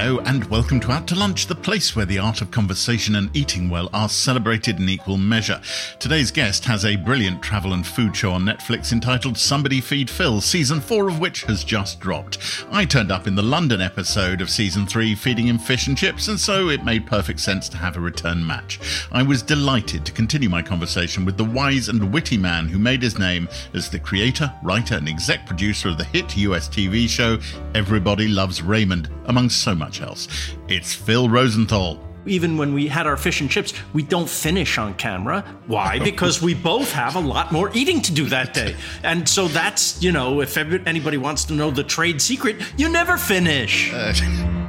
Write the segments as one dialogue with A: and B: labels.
A: Hello, and welcome to Out to Lunch, the place where the art of conversation and eating well are celebrated in equal measure. Today's guest has a brilliant travel and food show on Netflix entitled Somebody Feed Phil, season four of which has just dropped. I turned up in the London episode of season three, feeding him fish and chips, and so it made perfect sense to have a return match. I was delighted to continue my conversation with the wise and witty man who made his name as the creator, writer, and exec producer of the hit US TV show Everybody Loves Raymond, among so much else. It's Phil Rosenthal.
B: Even when we had our fish and chips, we don't finish on camera. Why? Because we both have a lot more eating to do that day. And so that's, you know, if anybody wants to know the trade secret, you never finish. Uh,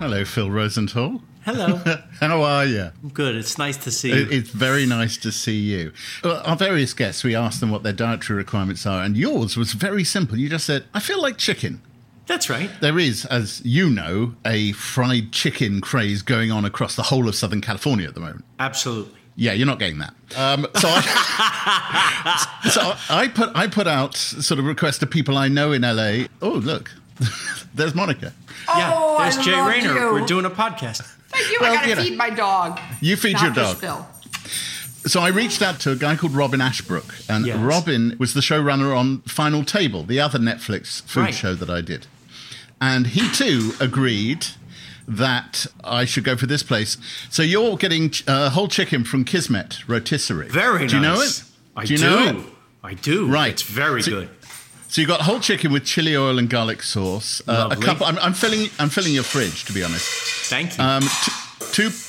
A: Hello, Phil Rosenthal.
B: Hello.
A: How are you?
B: I'm good. It's nice to see you.
A: It's very nice to see you. Our various guests, we asked them what their dietary requirements are, and yours was very simple. You just said, I feel like chicken.
B: That's right.
A: There is, as you know, a fried chicken craze going on across the whole of Southern California at the moment.
B: Absolutely.
A: Yeah, you're not getting that. Um, so, I, so I put I put out sort of requests to people I know in LA. Oh, look, there's Monica.
B: Yeah,
C: oh,
B: there's
C: I
B: Jay Rayner.
C: You.
B: We're doing a podcast.
C: Thank you. Well, I gotta you know, feed my dog.
A: You feed your dog. Phil. So I reached out to a guy called Robin Ashbrook, and yes. Robin was the showrunner on Final Table, the other Netflix food right. show that I did. And he too agreed that I should go for this place. So you're getting a uh, whole chicken from Kismet Rotisserie.
B: Very nice.
A: Do you know it?
B: I
A: do. You
B: do.
A: know it?
B: I do.
A: Right.
B: It's very
A: so,
B: good.
A: So you got whole chicken with chili oil and garlic sauce. Uh, a couple. I'm, I'm, filling. I'm filling your fridge, to be honest.
B: Thank you.
A: Um, t- two.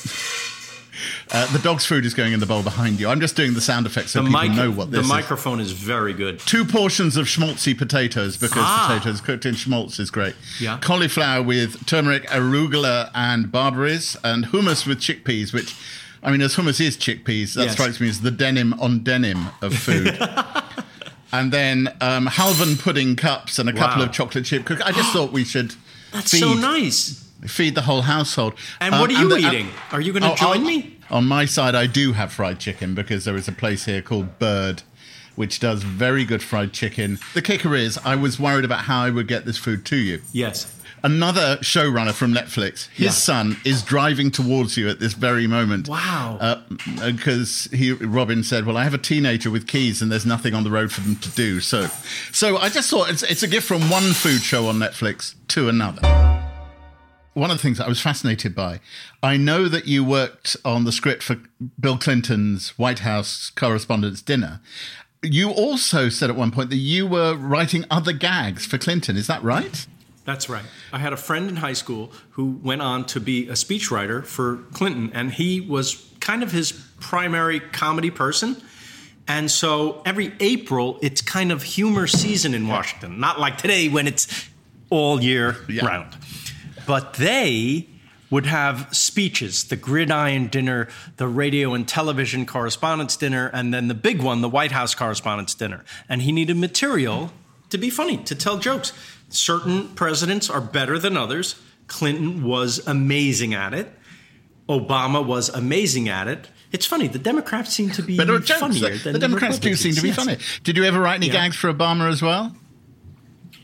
A: Uh, the dog's food is going in the bowl behind you. I'm just doing the sound effects so the people mic- know what this
B: is.
A: The
B: microphone is very good.
A: Two portions of schmaltzy potatoes because ah. potatoes cooked in schmaltz is great.
B: Yeah.
A: Cauliflower with turmeric, arugula, and barberries, and hummus with chickpeas, which. I mean, as hummus is chickpeas, that yes. strikes me as the denim on denim of food. and then um, halva pudding cups and a couple of chocolate chip cookies. I just thought we should.
B: That's
A: feed,
B: so nice.
A: Feed the whole household.
B: And um, what are you the, eating? are you going to oh, join me?
A: On my side, I do have fried chicken because there is a place here called Bird, which does very good fried chicken. The kicker is, I was worried about how I would get this food to you.
B: Yes
A: another showrunner from Netflix. His yeah. son is driving towards you at this very moment.
B: Wow!
A: Because uh, he, Robin said, "Well, I have a teenager with keys, and there's nothing on the road for them to do." So, so I just thought it's, it's a gift from one food show on Netflix to another. One of the things I was fascinated by, I know that you worked on the script for Bill Clinton's White House Correspondents' Dinner. You also said at one point that you were writing other gags for Clinton. Is that right?
B: That's right. I had a friend in high school who went on to be a speechwriter for Clinton, and he was kind of his primary comedy person. And so every April, it's kind of humor season in Washington, not like today when it's all year yeah. round. But they would have speeches the gridiron dinner, the radio and television correspondents' dinner, and then the big one, the White House correspondents' dinner. And he needed material to be funny, to tell jokes. Certain presidents are better than others. Clinton was amazing at it. Obama was amazing at it. It's funny. The Democrats seem to be funnier the, than
A: the Democrats
B: do
A: seem to be
B: yes.
A: funny. Did you ever write any
B: yeah.
A: gags for Obama as well?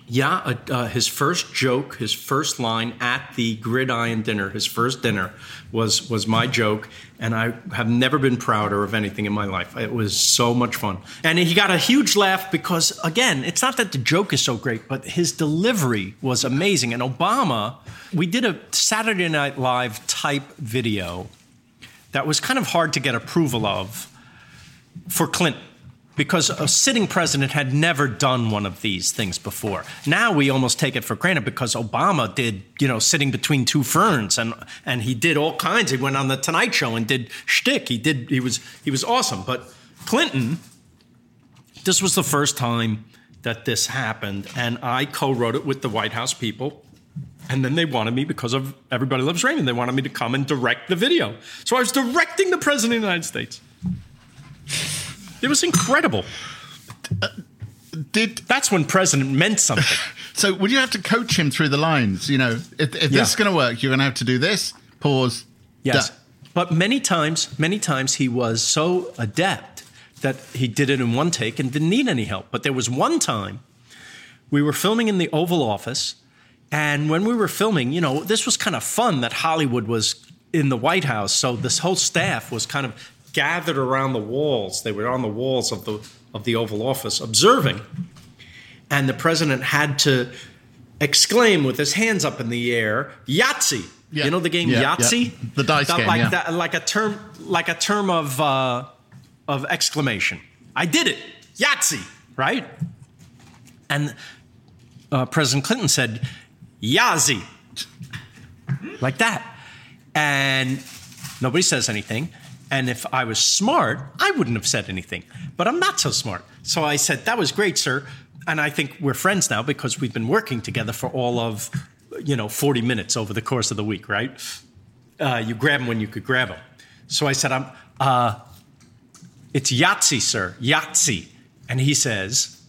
B: Yeah, uh, uh, his first joke, his first line at the gridiron dinner, his first dinner was was my joke, and I have never been prouder of anything in my life. It was so much fun, and he got a huge laugh because again, it's not that the joke is so great, but his delivery was amazing. And Obama, we did a Saturday Night Live type video that was kind of hard to get approval of for Clinton because a sitting president had never done one of these things before. Now we almost take it for granted because Obama did, you know, sitting between two ferns and and he did all kinds. He went on the Tonight Show and did shtick. He did he was he was awesome. But Clinton, this was the first time that this happened, and I co-wrote it with the White House people. And then they wanted me because of Everybody Loves Raymond. They wanted me to come and direct the video. So I was directing the President of the United States. It was incredible. Uh, did that's when president meant something.
A: so would you have to coach him through the lines? You know, if, if yeah. this is going to work, you're going to have to do this. Pause.
B: Yes, but many times, many times he was so adept that he did it in one take and didn't need any help. But there was one time we were filming in the Oval Office And when we were filming, you know, this was kind of fun that Hollywood was in the White House. So this whole staff was kind of gathered around the walls. They were on the walls of the of the Oval Office observing. And the president had to exclaim with his hands up in the air, Yahtzee.
A: Yeah.
B: You know the game
A: Yeah,
B: Yahtzee?
A: yeah. The dice
B: That-
A: game,
B: Like,
A: yeah.
B: that, like a term like a term of uh, of exclamation. I did it. Yahtzee, right? And uh, President Clinton said, Yazzie. Like that. And nobody says anything. And if I was smart, I wouldn't have said anything. But I'm not so smart. So I said, That was great, sir. And I think we're friends now because we've been working together for all of, you know, 40 minutes over the course of the week, right? Uh, you grab them when you could grab them. So I said, I'm, uh, it's Yahtzee, sir, Yahtzee. And he says,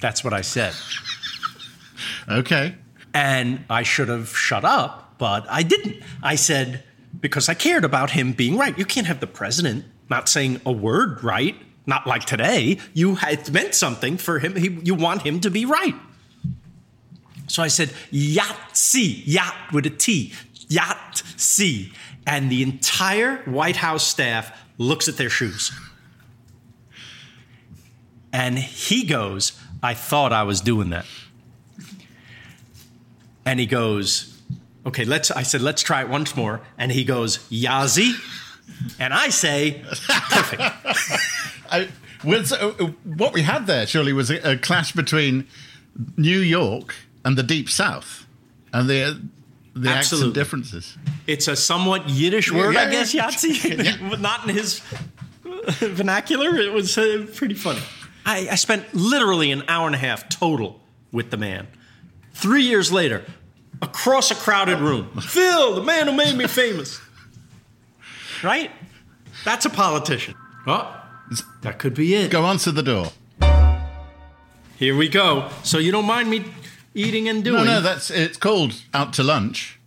B: That's what I said.
A: Okay.
B: And I should have shut up, but I didn't. I said, because I cared about him being right. You can't have the president not saying a word right, not like today. You it meant something for him. He, you want him to be right. So I said, Yahtzee, yacht with a T, Yahtzee. And the entire White House staff looks at their shoes. And he goes, I thought I was doing that. And he goes, okay, let's, I said, let's try it once more. And he goes, Yazi. And I say, perfect.
A: I, so, uh, what we had there surely was a, a clash between New York and the Deep South, and the the accent
B: Absolutely.
A: differences.
B: It's a somewhat Yiddish word,
A: Yeah,
B: I guess,
A: yeah.
B: Yahtzee, but not in his vernacular. It was uh, pretty funny. I, I spent literally an hour and a half total with the man. Three years later, across a crowded room, Phil, the man who made me famous. Right? That's a politician. Oh, that could be it.
A: Go answer the door.
B: Here we go. So you don't mind me eating and doing?
A: No, no, that's it's called out to lunch,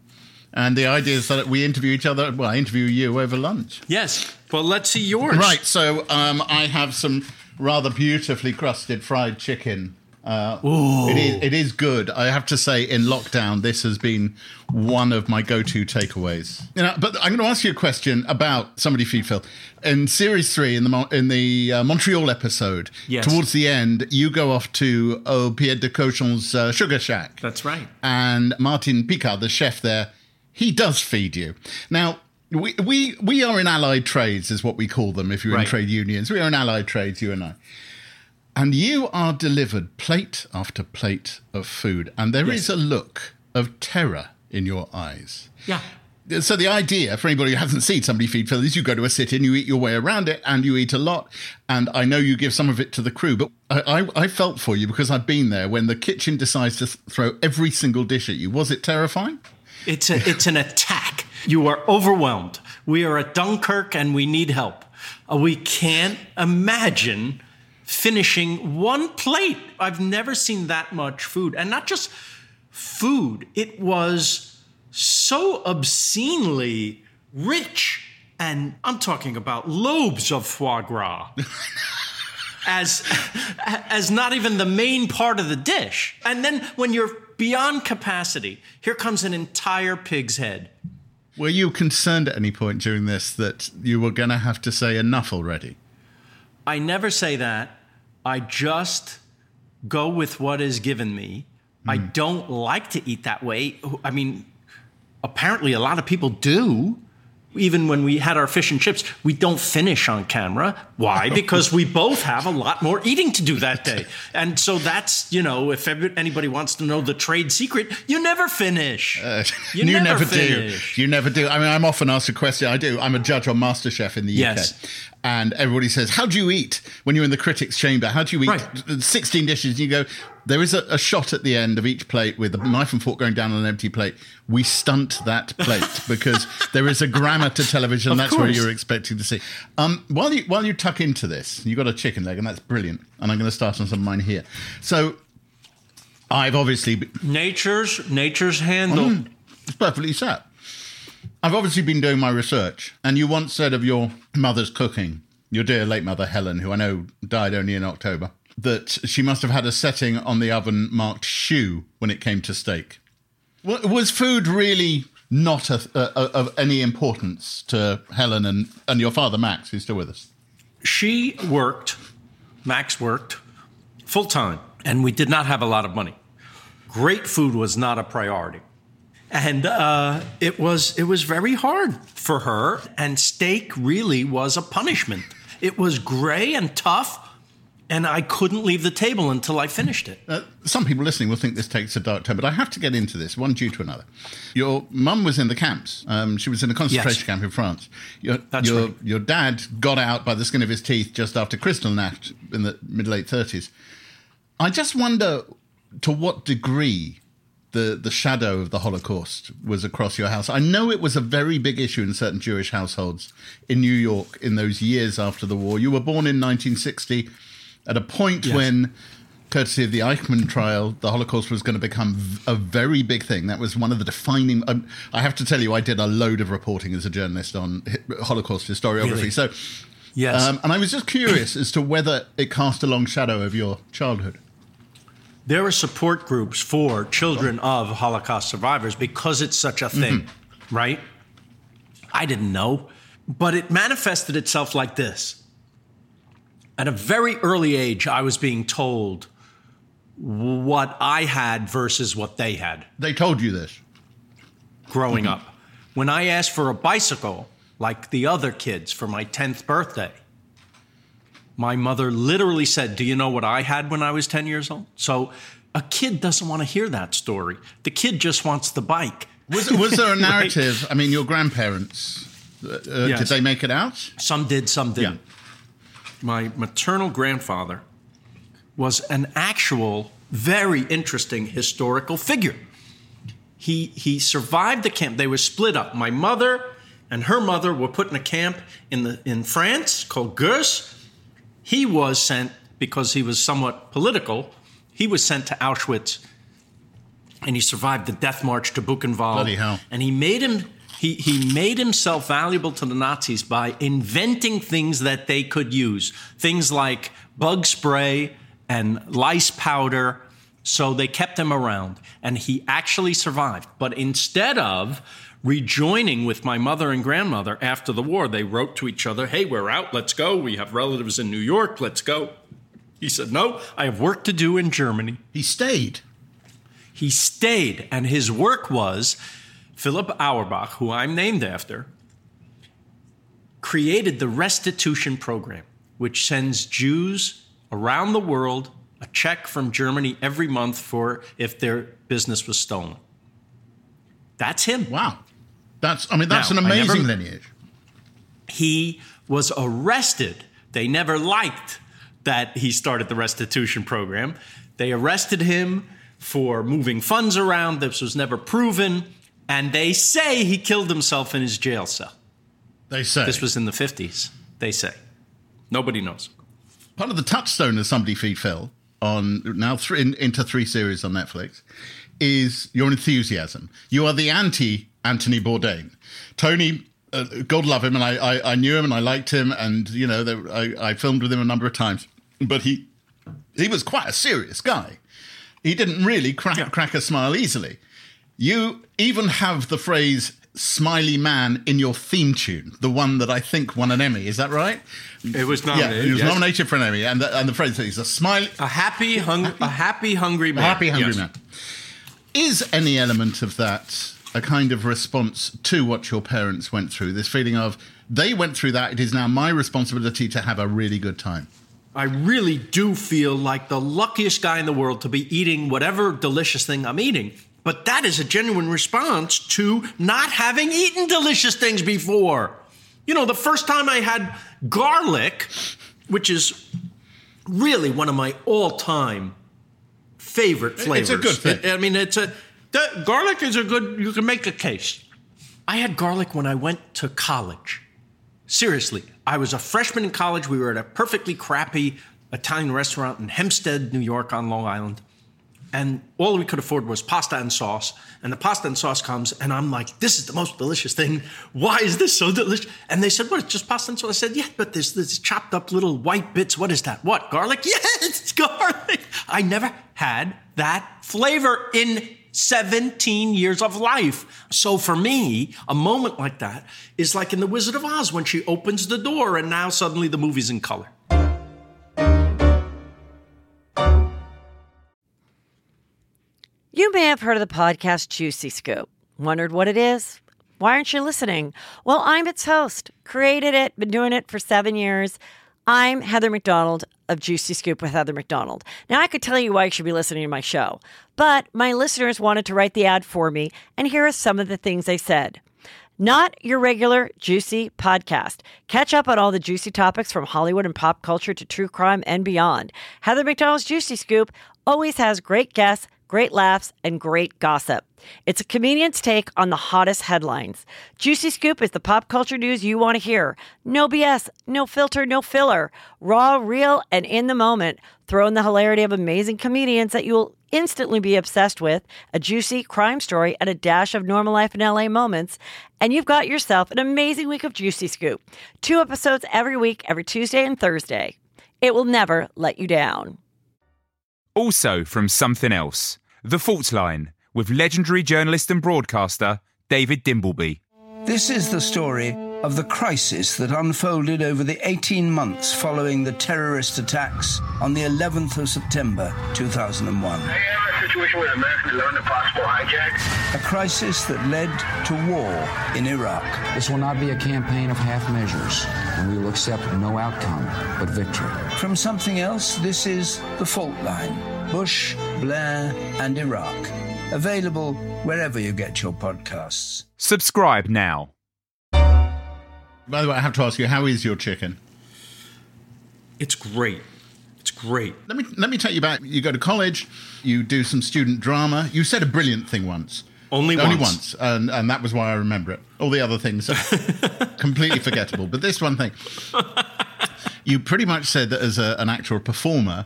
A: and the idea is that we interview each other. Well, I interview you over lunch.
B: Yes. Well, let's see yours.
A: Right. So um, I have some rather beautifully crusted fried chicken. Uh, it is it is good. I have to say, in lockdown, this has been one of my go-to takeaways. You know, but I'm going to ask you a question about somebody feed Phil. In series three, in the in the uh, Montreal episode,
B: Yes.
A: towards the end, you go off to oh, Pied de Cochon's uh, sugar shack
B: That's right.
A: and Martin Picard, the chef there, he does feed you. Now, we we we are in allied trades, is what we call them. If you're in trade unions, we are in allied trades, you and I. And you are delivered plate after plate of food, and there is
B: Yes.
A: a look of terror in your eyes.
B: Yeah.
A: So the idea for anybody who hasn't seen somebody feed Phil is you go to a sit-in, you eat your way around it, and you eat a lot. And I know you give some of it to the crew, but I, I, I felt for you because I've been there when the kitchen decides to throw every single dish at you. Was it terrifying?
B: It's a, it's an attack. You are overwhelmed. We are at Dunkirk and we need help. Uh, we can't imagine finishing one plate. I've never seen that much food, and not just food. It was so obscenely rich, and I'm talking about lobes of foie gras. as as not even the main part of the dish. And then when you're beyond capacity, here comes an entire pig's head.
A: Were you concerned at any point during this that you were going to have to say enough already?
B: I never say that. I just go with what is given me. I hmm. don't like to eat that way. I mean, apparently a lot of people do. Even when we had our fish and chips, we don't finish on camera. Why? Because we both have a lot more eating to do that day. And so that's, you know, if anybody wants to know the trade secret, you never finish. Uh, you, never, finish.
A: do. You never do. I mean, I'm often asked a question. I do. I'm a judge on MasterChef in the
B: Yes.
A: UK. And everybody says, How do you eat when you're in the critics' chamber? How do you eat
B: Right.
A: 16 dishes? And you go, There is a, a shot at the end of each plate with a knife and fork going down on an empty plate. We stunt that plate because there is a grammar to television.
B: Of
A: that's what
B: course.
A: you're expecting to see. Um, while, you, while you tuck into this, you got a chicken leg, and that's brilliant. And I'm going to start on some of mine here. So I've obviously
B: Nature's nature's handle.
A: it's perfectly set. I've obviously been doing my research, and you once said of your mother's cooking, your dear late mother Helen, who I know died only in October, that she must have had a setting on the oven marked shoe when it came to steak. Was food really not a, a, a, of any importance to Helen and, and your father, Max, who's still with us?
B: She worked, Max worked full time, and we did not have a lot of money. Great food was not a priority. And uh, it was it was very hard for her, and steak really was a punishment. It was gray and tough, and I couldn't leave the table until I finished it.
A: Uh, some people listening will think this takes a dark turn, but I have to get into this one due to another. Your mum was in the camps. Um, she was in a concentration yes. camp in France. Your,
B: That's
A: your,
B: right.
A: your dad got out by the skin of his teeth just after Kristallnacht in the mid late 30s. I just wonder to what degree the, the shadow of the Holocaust was across your house. I know it was a very big issue in certain Jewish households in New York in those years after the war. You were born in 1960 at a point yes. when, courtesy of the Eichmann trial, the Holocaust was going to become a very big thing. That was one of the defining. Um, I have to tell you, I did a load of reporting as a journalist on Holocaust historiography.
B: Really?
A: So,
B: yes,
A: um, and I was just curious as to whether it cast a long shadow over your childhood.
B: There are support groups for children of Holocaust survivors because it's such a thing, mm-hmm. right? I didn't know, but it manifested itself like this at a very early age, I was being told what I had versus what they had.
A: They told you this?
B: Growing up. When I asked for a bicycle, like the other kids, for my 10th birthday, my mother literally said, Do you know what I had when I was 10 years old? So a kid doesn't want to hear that story. The kid just wants the bike.
A: Was, was there a narrative? right? I mean, your grandparents, uh, yes. did they make it out?
B: Some did, some didn't. Yeah my maternal grandfather was an actual very interesting historical figure. He, he survived the camp. They were split up. My mother and her mother were put in a camp in, the, in France called Gurs. He was sent, because he was somewhat political, he was sent to Auschwitz and he survived the death march to Buchenwald.
A: Bloody hell.
B: And he made him he, he made himself valuable to the Nazis by inventing things that they could use, things like bug spray and lice powder. So they kept him around, and he actually survived. But instead of rejoining with my mother and grandmother after the war, they wrote to each other, Hey, we're out, let's go. We have relatives in New York, let's go. He said, No, I have work to do in Germany.
A: He stayed.
B: He stayed, and his work was Philip Auerbach, who I'm named after, created the restitution program, which sends Jews around the world a check from Germany every month for if their business was stolen. That's him.
A: Wow. That's I mean that's now, an amazing never, lineage.
B: He was arrested. They never liked that he started the restitution program. They arrested him for moving funds around. This was never proven. And they say he killed himself in his jail cell.
A: They say.
B: This was in the 50s. They say. Nobody knows.
A: Part of the touchstone of Somebody Feed Phil on now three, in, into three series on Netflix is your enthusiasm. You are the anti Anthony Bourdain. Tony, uh, God love him, and I, I, I, knew him and I liked him, and you know I, I filmed with him a number of times. But he he was quite a serious guy. He didn't really crack, yeah. crack a smile easily. You even have the phrase smiley man in your theme tune, the one that I think won an Emmy. Is that right?
B: It was nominated.
A: Yeah, he was yes. nominated for an Emmy, and the, and the phrase is a smiley,
B: a happy, hung, happy? a happy, hungry man.
A: A happy, hungry yes. man. Is any element of that a kind of response to what your parents went through? This feeling of they went through that; it is now my responsibility to have a really good time.
B: I really do feel like the luckiest guy in the world to be eating whatever delicious thing I'm eating but that is a genuine response to not having eaten delicious things before. You know, the first time I had garlic, which is really one of my all time favorite flavors.
A: It's a good thing.
B: It, I mean, it's a garlic is a good. You can make a case. I had garlic when I went to college. Seriously, I was a freshman in college. We were at a perfectly crappy Italian restaurant in Hempstead, New York, on Long Island and all we could afford was pasta and sauce. And the pasta and sauce comes, and I'm like, this is the most delicious thing. Why is this so delicious? And they said, what, it's just pasta and sauce? I said, yeah, but there's this chopped up little white bits. What is that? What, garlic? Yes, it's garlic. I never had that flavor in 17 years of life. So for me, a moment like that is like in The Wizard of Oz when she opens the door and now suddenly the movie's in color.
D: You may have heard of the podcast Juicy Scoop. Wondered what it is? Why aren't you listening? Well, I'm its host, created it, been doing it for seven years. I'm Heather McDonald of Juicy Scoop with Heather McDonald. Now, I could tell you why you should be listening to my show, but my listeners wanted to write the ad for me, and here are some of the things they said. Not your regular juicy podcast. Catch up on all the juicy topics from Hollywood and pop culture to true crime and beyond. Heather McDonald's Juicy Scoop always has great guests great laughs, and great gossip. It's a comedian's take on the hottest headlines. Juicy Scoop is the pop culture news you want to hear. No BS, no filter, no filler. Raw, real, and in the moment. Throw in the hilarity of amazing comedians that you will instantly be obsessed with, a juicy crime story, and a dash of normal life in LA moments, and you've got yourself an amazing week of Juicy Scoop. Two episodes every week, every Tuesday and Thursday. It will never let you down.
E: Also from Something Else. The Fault Line with legendary journalist and broadcaster David Dimbleby.
F: This is the story of the crisis that unfolded over the 18 months following the terrorist attacks on the 11th of September 2001. A crisis that led to war in Iraq.
G: This will not be a campaign of half measures, and we will accept no outcome but victory.
F: From something else, this is The Fault Line Bush, Blair, and Iraq. Available wherever you get your podcasts.
E: Subscribe now.
A: By the way, I have to ask you, how is your chicken?
B: It's great. Great.
A: Let me let me tell you back. You go to college, you do some student drama. You said a brilliant thing once.
B: Only
A: only
B: once.
A: once, and and that was why I remember it. All the other things are completely forgettable, but this one thing. You pretty much said that as a, an actor or performer,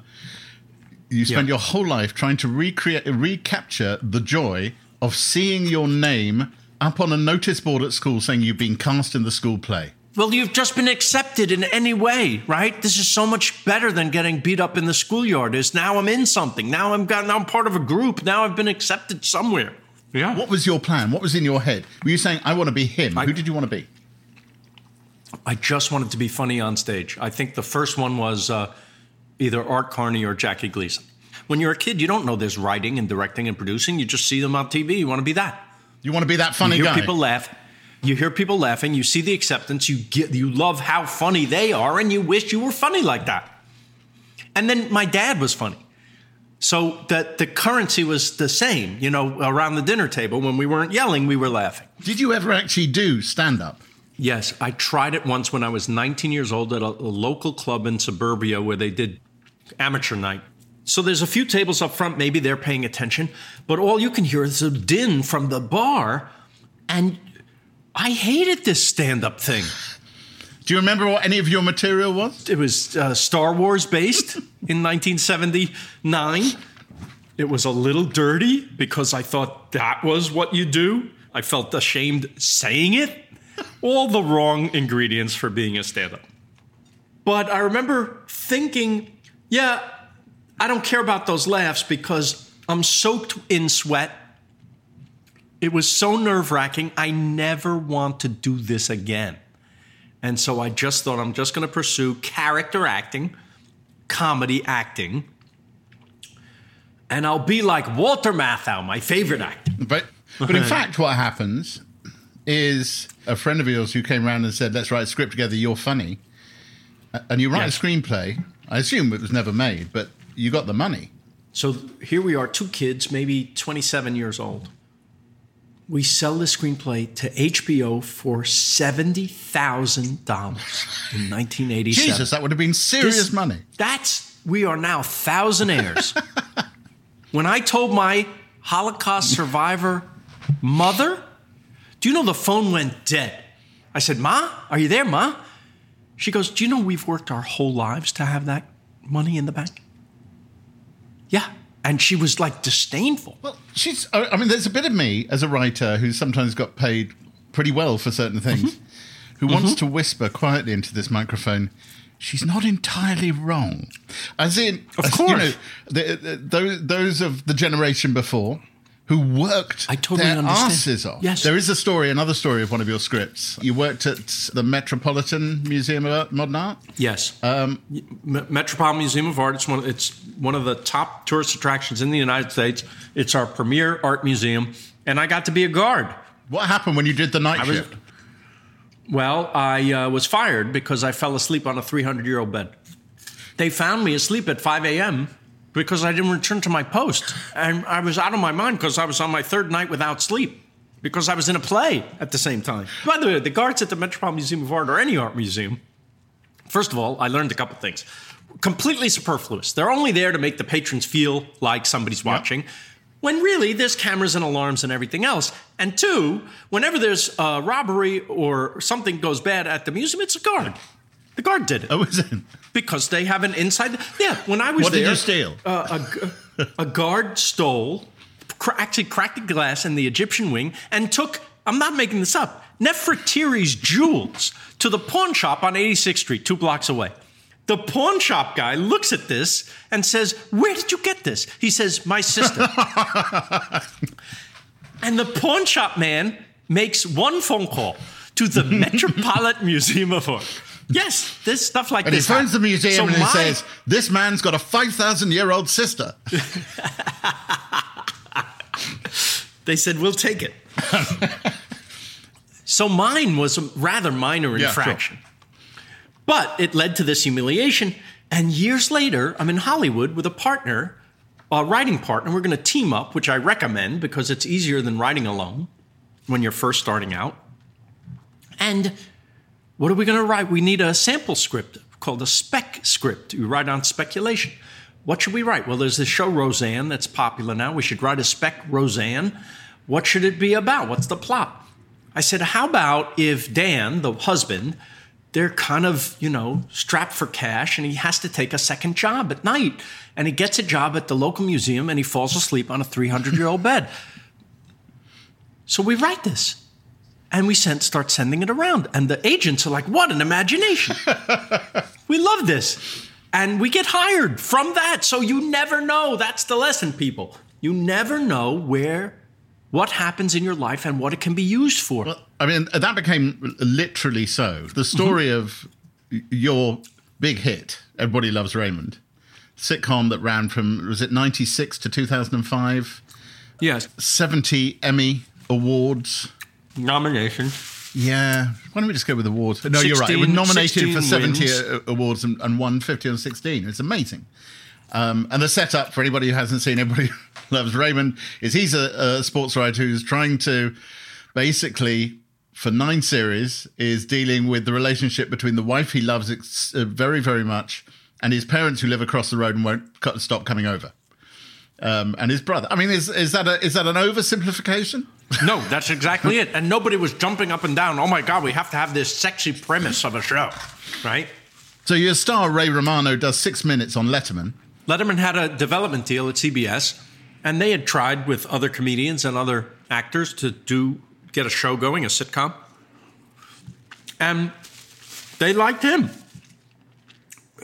A: you spend
B: Yeah.
A: your whole life trying to recreate, recapture the joy of seeing your name up on a notice board at school saying you've been cast in the school play.
B: Well, you've just been accepted in any way, right? This is so much better than getting beat up in the schoolyard. Is now I'm in something. Now I'm got now I'm part of a group. Now I've been accepted somewhere. Yeah.
A: What was your plan? What was in your head? Were you saying, I want to be him?
B: I-
A: Who did you want to be?
B: I just wanted to be funny on stage. I think the first one was uh, either Art Carney or Jackie Gleason. When you're a kid, you don't know there's writing and directing and producing. You just see them on TV. You want to be that.
A: You want to be that funny
B: you hear
A: guy?
B: people laugh. You hear people laughing. You see the acceptance. You get. You love how funny they are, and you wish you were funny like that. And then my dad was funny, so that the currency was the same. You know, around the dinner table when we weren't yelling, we were laughing.
A: Did you ever actually do stand up?
B: Yes, I tried it once when I was 19 years old at a, a local club in suburbia where they did amateur night. So there's a few tables up front, maybe they're paying attention, but all you can hear is a din from the bar. And I hated this stand up thing.
A: Do you remember what any of your material was?
B: It was uh, Star Wars based in 1979. It was a little dirty because I thought that was what you do. I felt ashamed saying it. All the wrong ingredients for being a stand up. But I remember thinking, yeah, I don't care about those laughs because I'm soaked in sweat. It was so nerve wracking. I never want to do this again. And so I just thought I'm just going to pursue character acting, comedy acting, and I'll be like Walter Matthau, my favorite actor.
A: But but in fact, what happens is a friend of yours who came around and said, "Let's write a script together. You're funny," and you write
B: Yes.
A: a screenplay. I assume it was never made, but you got the money.
B: So here we are, two kids, maybe 27 years old. We sell the screenplay to HBO for $70,000 in 1987.
A: Jesus, that would have been serious
B: This-
A: money.
B: That's we are now thousandaires. when I told my Holocaust survivor mother, do you know the phone went dead? I said, "Ma, are you there, Ma?" She goes, "Do you know we've worked our whole lives to have that money in the bank?" Yeah, and she was like disdainful.
A: Well, she's. I mean, there's a bit of me as a writer who's sometimes got paid pretty well for certain things,
B: Mm-hmm.
A: who wants to whisper quietly into this microphone. She's not entirely wrong, as in,
B: Of
A: as, you
B: course.
A: know, the, the, those those of the generation before who worked
B: I totally
A: their
B: understand.
A: asses off.
B: Yes.
A: There is a story, another story of one of your scripts. You worked at the Metropolitan Museum of Modern Art.
B: Yes. Um, Metropolitan Museum of Art. It's one. It's one of the top tourist attractions in the United States. It's our premier art museum, and I got to be a guard.
A: What happened when you did the night
B: I was-
A: shift?
B: Well, I uh, was fired because I fell asleep on a 300 year old bed. They found me asleep at 5 a.m. because I didn't return to my post. And I was out of my mind because I was on my third night without sleep because I was in a play at the same time. By the way, the guards at the Metropolitan Museum of Art or any art museum, first of all, I learned a couple things. Completely superfluous. They're only there to make the patrons feel like somebody's watching. When really there's cameras and alarms and everything else. And two, whenever there's a robbery or something goes bad at the museum, it's a guard. The guard did it
A: Oh, was it?
B: because they have an inside. Yeah, when I was
A: What did
B: there,
A: you steal?
B: Uh, a, a guard stole, cra- actually cracked the glass in the Egyptian wing, and took. I'm not making this up. Nefertiti's jewels to the pawn shop on 86th Street, two blocks away. The pawn shop guy looks at this and says, "Where did you get this?" He says, "My sister." and the pawn shop man makes one phone call to the Metropolitan Museum of Art. Yes, there's stuff like
A: And he
B: this.
A: phones the museum
B: So
A: and he
B: my-
A: says, This man's got a 5,000 year old sister.
B: They said, we'll take it. so mine was a rather minor
A: Yeah,
B: infraction. But it led to this humiliation. And years later, I'm in Hollywood with a partner, a writing partner. We're going to team up, which I recommend because it's easier than writing alone when you're first starting out. And what are we going to write? We need a sample script called a spec script. You write on speculation. What should we write? Well, there's this show Roseanne that's popular now. We should write a spec Roseanne. What should it be about? What's the plot? I said, how about if Dan, the husband, they're kind of, you know, strapped for cash and he has to take a second job at night. And he gets a job at the local museum and he falls asleep on a 300 year old bed. So we write this and we send, start sending it around. And the agents are like, what an imagination. we love this. And we get hired from that. So you never know. That's the lesson, people. You never know where, what happens in your life and what it can be used for.
A: Well, I mean, that became literally so. The mm-hmm. story of your big hit, Everybody Loves Raymond, sitcom that ran from, was it 96 to 2005?
B: yes.
A: 70 Emmy Awards.
B: Nomination.
A: Yeah. Why don't we just go with awards? No, you're right. It was
B: 16
A: nominated for
B: 16
A: 70
B: wins.
A: a- awards and, and won 50 on 16. It's amazing. Um, and the setup for anybody who hasn't seen Everybody Loves Raymond is he's a, a sports writer who's trying to basically, for nine series, is dealing with the relationship between the wife he loves ex- uh, very, very much and his parents who live across the road and won't cut, stop coming over. Um, and his brother. I mean, is, is that a, is that an oversimplification?
B: No, that's exactly it. And nobody was jumping up and down. Oh my God, we have to have this sexy premise of a show, right?
A: So your star Ray Romano does six minutes on Letterman.
B: Letterman had a development deal at CBS, and they had tried with other comedians and other actors to do get a show going, a sitcom, and they liked him.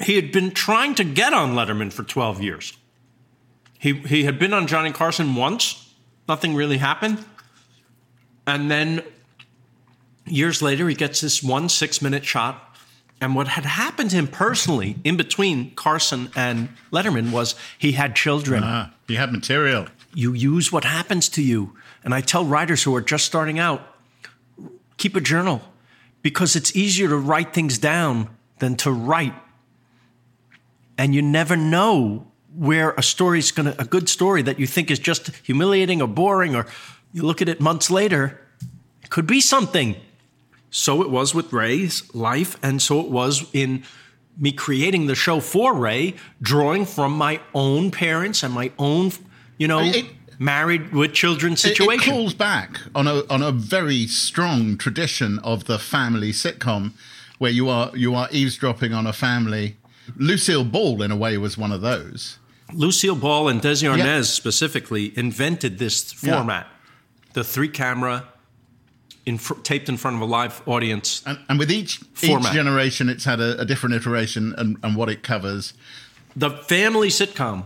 B: He had been trying to get on Letterman for 12 years. He he had been on Johnny Carson once, nothing really happened, and then years later he gets this one six minute shot and what had happened to him personally in between Carson and Letterman was he had children.
A: Ah, you had material.
B: You use what happens to you. And I tell writers who are just starting out keep a journal because it's easier to write things down than to write. And you never know where a story's going to, a good story that you think is just humiliating or boring, or you look at it months later, it could be something. So it was with Ray's life, and so it was in me creating the show for Ray, drawing from my own parents and my own, you know,
A: It-
B: married with children
A: It, it
B: situation.
A: calls back on a on a very strong tradition of the family sitcom, where you are you are eavesdropping on a family. Lucille Ball, in a way, was one of those.
B: Lucille Ball and Desi Arnaz
A: Yeah.
B: specifically invented this
A: Yeah.
B: The three camera, in fr- taped in front of a live audience.
A: And, and with each
B: Format.
A: each generation, it's had a, a different iteration and, and what it covers.
B: The family sitcom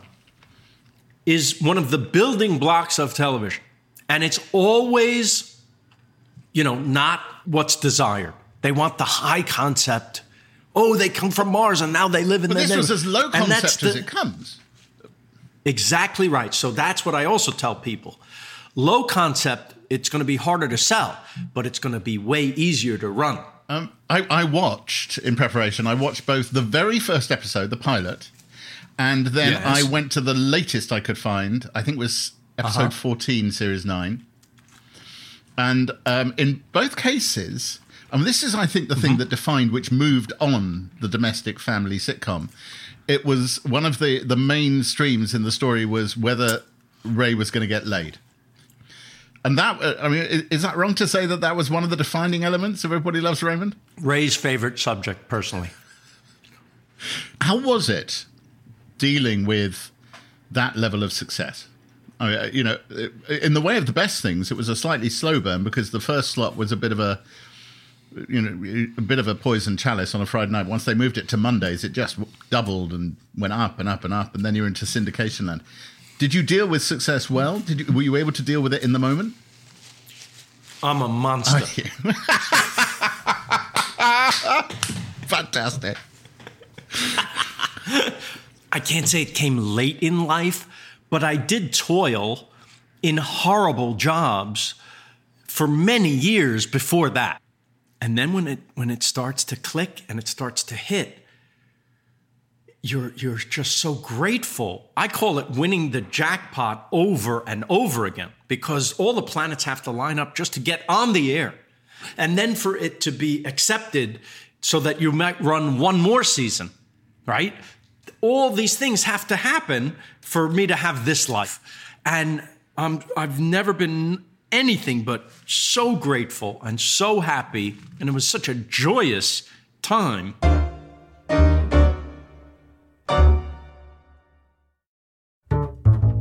B: is one of the building blocks of television. And it's always, you know, not what's desired. They want the high concept. Oh, they come from Mars and now they live in
A: But
B: the
A: this was as low concept as
B: the-
A: it comes.
B: Exactly right. So that's what I also tell people. Low concept, it's going to be harder to sell, but it's going to be way easier to run.
A: Um, I, I watched in preparation. I watched both the very first episode, the pilot, and then
B: Yes.
A: I went to the latest I could find. I think it was episode
B: Uh-huh.
A: 14, series 9. And um, in both cases, and this is, I think, the
B: Mm-hmm.
A: thing that defined which moved on the domestic family sitcom. It was one of the, the main streams in the story was whether Ray was going to get laid. And that, uh, I mean, is that wrong to say that that was one of the defining elements of Everybody Loves Raymond?
B: Ray's favorite subject, personally.
A: How was it dealing with that level of success? I mean, uh, you know, in the way of the best things, it was a slightly slow burn because the first slot was a bit of a, you know, a bit of a poison chalice on a Friday night. Once they moved it to Mondays, it just doubled and went up and up and up, and then you're into syndication land. Did you deal with success well? Did you, were you able to deal with it in the moment?
B: I'm a monster.
A: Oh, Fantastic.
B: I can't say it came late in life, but I did toil in horrible jobs for many years before that. And then when it when it starts to click and it starts to hit, you're you're just so grateful. I call it winning the jackpot over and over again because all the planets have to line up just to get on the air. And then for it to be accepted so that you might run one more season, right? All these things have to happen for me to have this life. And I've never been anything but so grateful and so happy. And it was such a joyous time.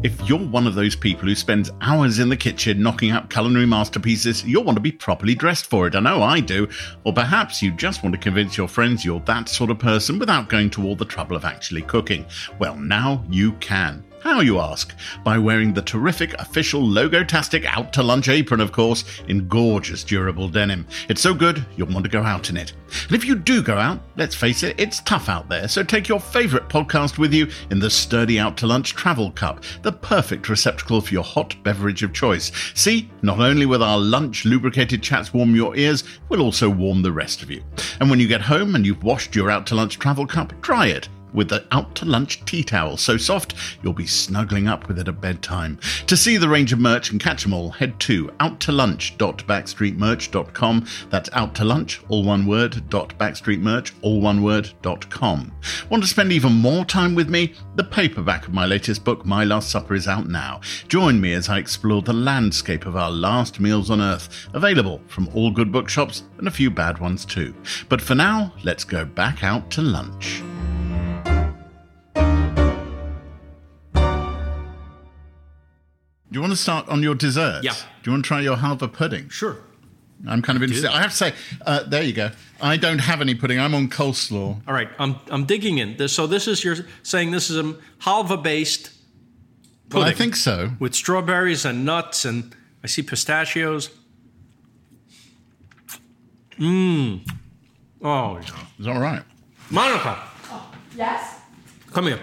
A: If you're one of those people who spends hours in the kitchen knocking up culinary masterpieces, you'll want to be properly dressed for it. I know I do. Or perhaps you just want to convince your friends you're that sort of person without going to all the trouble of actually cooking. Well, now you can. How, you ask? By wearing the terrific official Logotastic Out to Lunch apron, of course, in gorgeous durable denim. It's so good, you'll want to go out in it. And if you do go out, let's face it, it's tough out there, so take your favourite podcast with you in the sturdy Out to Lunch travel cup, the perfect receptacle for your hot beverage of choice. See, not only will our lunch lubricated chats warm your ears, we'll also warm the rest of you. And when you get home and you've washed your Out to Lunch travel cup, dry it with the Out to Lunch tea towel, so soft you'll be snuggling up with it at bedtime. To see the range of merch and catch them all, head to outtolunch.backstreetmerch.com. That's out to lunch, all one word, dot backstreetmerch, all one word, dot com. Want to spend even more time with me? The paperback of my latest book, My Last Supper, is out now. Join me as I explore the landscape of our last meals on Earth, available from all good bookshops and a few bad ones too. But for now, let's go back out to lunch. Do you want to start on your dessert?
B: Yeah.
A: Do you want to try your halva pudding?
B: Sure.
A: I'm kind of interested. I have to say, uh, there you go. I don't have any pudding. I'm on coleslaw.
B: All right, I'm, I'm digging in. This, so this is you're saying this is a halva based
A: Well,
B: pudding
A: I think so.
B: with strawberries and nuts and I see pistachios. Mmm. Oh,
A: Is that all right?
B: Monica,
C: Yes.
B: come here.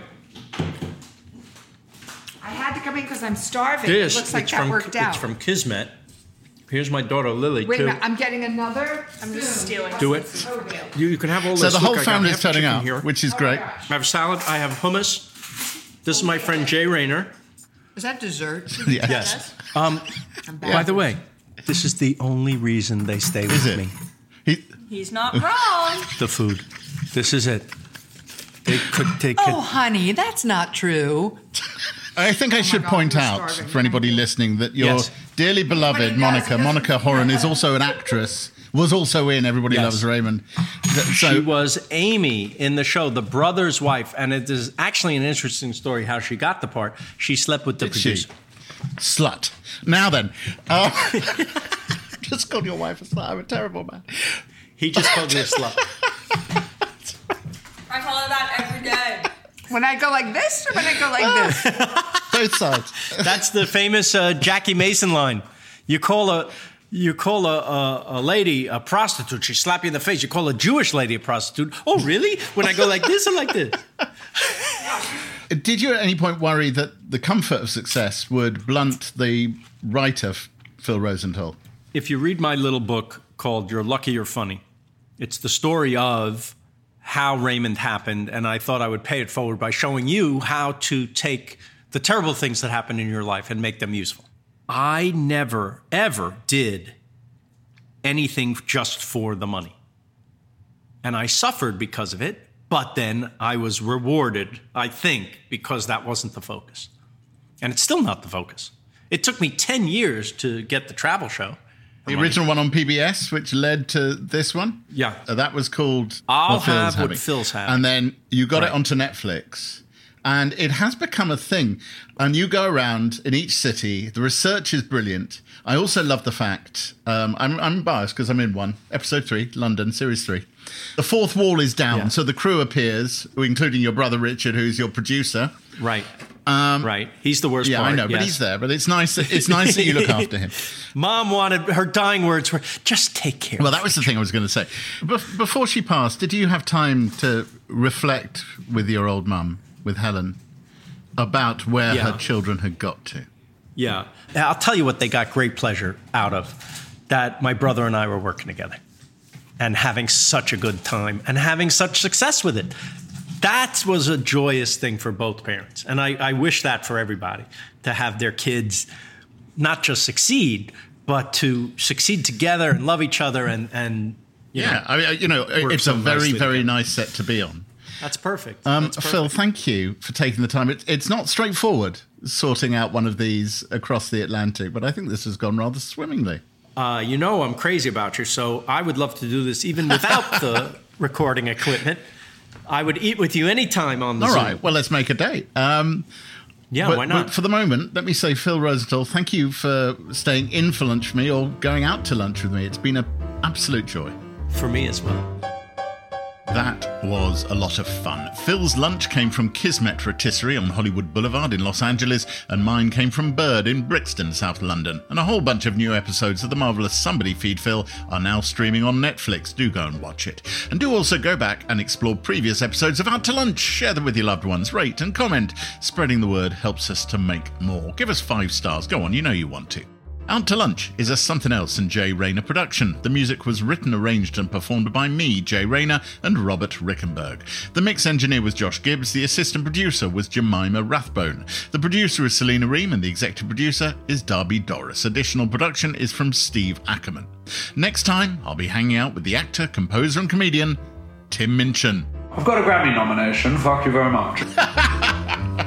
C: I had to come in because I'm starving.
B: This
C: it looks like
B: it's
C: that
B: from
C: worked out.
B: it's from Kismet. Here's my daughter Lily
C: Wait
B: too.
C: a minute, I'm getting another. I'm just stealing.
B: Do it. You, you can have all
A: So
B: this.
A: So
B: the
A: whole
B: I
A: family is
B: the
A: turning
B: chicken
A: out,
B: here.
A: which is great.
B: I have salad. I have hummus. This is my friend Jay Rayner.
C: Is that dessert?
A: Yes.
B: Yes. Um, by the way, this is the only reason they stay with
A: Is it?
B: me.
A: He,
H: He's not wrong.
B: The food. This is it. They could take
H: Oh,
B: it.
H: honey, that's not true.
A: I think I should
C: God,
A: point out
C: starving.
A: for anybody listening that your
B: Yes.
A: dearly beloved
C: he
A: Monica,
C: he
A: Monica Horan, is also an actress. Was also in Everybody
B: Yes.
A: Loves Raymond. Th-
B: She was Amy in the show, the brother's wife, and it is actually an interesting story how she got the part. She slept with the
A: Did she?
B: producer.
A: slut. Now then, uh, just called your wife a slut. I'm a terrible man.
B: He just called me a slut.
H: I call her that every day.
C: When I go like this or when I go like this?
A: Both sides.
B: That's the famous uh, Jackie Mason line. You call a you call a, a, a lady a prostitute, she slap you in the face. You call a Jewish lady a prostitute. Oh, really? When I go like this or like this?
A: Did you at any point worry that the comfort of success would blunt the writer, Phil Rosenthal?
B: If you read my little book called You're Lucky You're Funny, it's the story of how Raymond happened, and I thought I would pay it forward by showing you how to take the terrible things that happen in your life and make them useful. I never, ever did anything just for the money. And I suffered because of it, but then I was rewarded, I think, because that wasn't the focus. And it's still not the focus. It took me 10 years to get the travel show.
A: The original one on PBS, which led to this one?
B: Yeah.
A: Uh, that was called
B: I'll
A: What Phil's
B: Have What Phil's Having.
A: And then you got
B: Right.
A: it onto Netflix. And it has become a thing. And you go around in each city. The research is brilliant. I also love the fact, um, I'm, I'm biased because I'm in one, episode three, London, series three. The fourth wall is down.
B: Yeah.
A: So the crew appears, including your brother Richard, who's your producer.
B: Right. Right. He's the worst
A: Um, Yeah,
B: part.
A: I know, but he's there. But it's nice. That, it's nice that you look after him.
B: Mom wanted her dying words were just take care.
A: Well, that was the thing I was going to say. Bef- before she passed, did you have time to reflect with your old mum, with Helen, about where
B: Yeah.
A: her children had got to?
B: Yeah. I'll tell you what they got great pleasure out of that my brother and I were working together and having such a good time and having such success with it. That was a joyous thing for both parents. And I, I wish that for everybody to have their kids not just succeed, but to succeed together and love each other. And, and you
A: Yeah,
B: know,
A: I mean, you know, it's a very, very nice set to be on.
B: that's perfect.
A: Um,
B: That's
A: Phil, thank you for taking the time. It, it's not straightforward sorting out one of these across the Atlantic, but I think this has gone rather swimmingly.
B: Uh, you know I'm crazy about you, so I would love to do this even without the recording equipment. I would eat with you anytime on the
A: All
B: Zoom.
A: right, well, let's make a date. Um,
B: Yeah,
A: but,
B: why not?
A: but for the moment, let me say, Phil Rosenthal, thank you for staying in for lunch with me or going out to lunch with me. It's been an absolute joy.
B: for me as well.
A: That was a lot of fun. Phil's lunch came from Kismet Rotisserie on Hollywood Boulevard in Los Angeles, and mine came from Bird in Brixton, South London. And a whole bunch of new episodes of the marvelous Somebody Feed Phil are now streaming on Netflix. Do go and watch it. And do also go back and explore previous episodes of Out to Lunch. Share them with your loved ones, rate and comment. Spreading the word helps us to make more. Give us five stars. Go on, you know you want to. Out to Lunch is a Somethin' Else and Jay Rayner production. The music was written, arranged, and performed by me, Jay Rayner, and Robert Rickenberg. The mix engineer was Josh Gibbs, the assistant producer was Jemima Rathbone. The producer is Selena Ream, and the executive producer is Darby Doris. Additional production is from Steve Ackerman. Next time, I'll be hanging out with the actor, composer, and comedian Tim Minchin.
I: I've got a Grammy nomination. Fuck you very much.